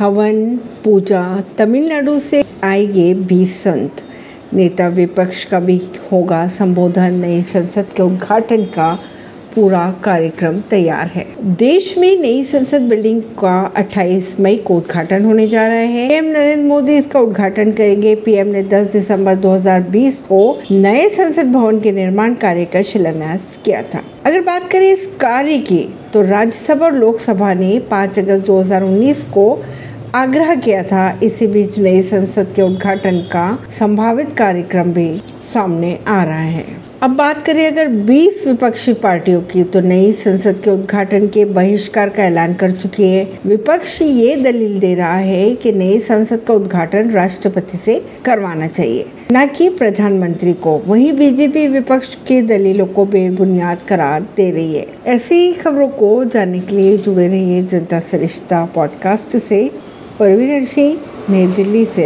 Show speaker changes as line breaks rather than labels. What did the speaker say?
हवन पूजा तमिलनाडु से आएँगे बीस संत। नेता विपक्ष का भी होगा संबोधन। नई संसद के उद्घाटन का पूरा कार्यक्रम तैयार है। देश में नई संसद बिल्डिंग का 28 मई को उद्घाटन होने जा रहा है। पीएम नरेंद्र मोदी इसका उद्घाटन करेंगे। पीएम ने 10 दिसंबर 2020 को नए संसद भवन के निर्माण कार्य का शिलान्यास किया था। अगर बात करें इस कार्य की तो राज्यसभा और लोकसभा ने 5 अगस्त 2019 को आग्रह किया था इसी बीच नई संसद के उद्घाटन का संभावित कार्यक्रम भी सामने आ रहा है। अब बात करें अगर 20 विपक्षी पार्टियों की तो नई संसद के उद्घाटन के बहिष्कार का ऐलान कर चुकी है। विपक्ष ये दलील दे रहा है कि नई संसद का उद्घाटन राष्ट्रपति से करवाना चाहिए, न कि प्रधानमंत्री को। वहीं बीजेपी विपक्ष की दलीलों को बेबुनियाद करार दे रही है। ऐसी खबरों को जानने के लिए जुड़े रहिए जनता सरिश्ता पॉडकास्ट से। परवीन सिंह नई दिल्ली से।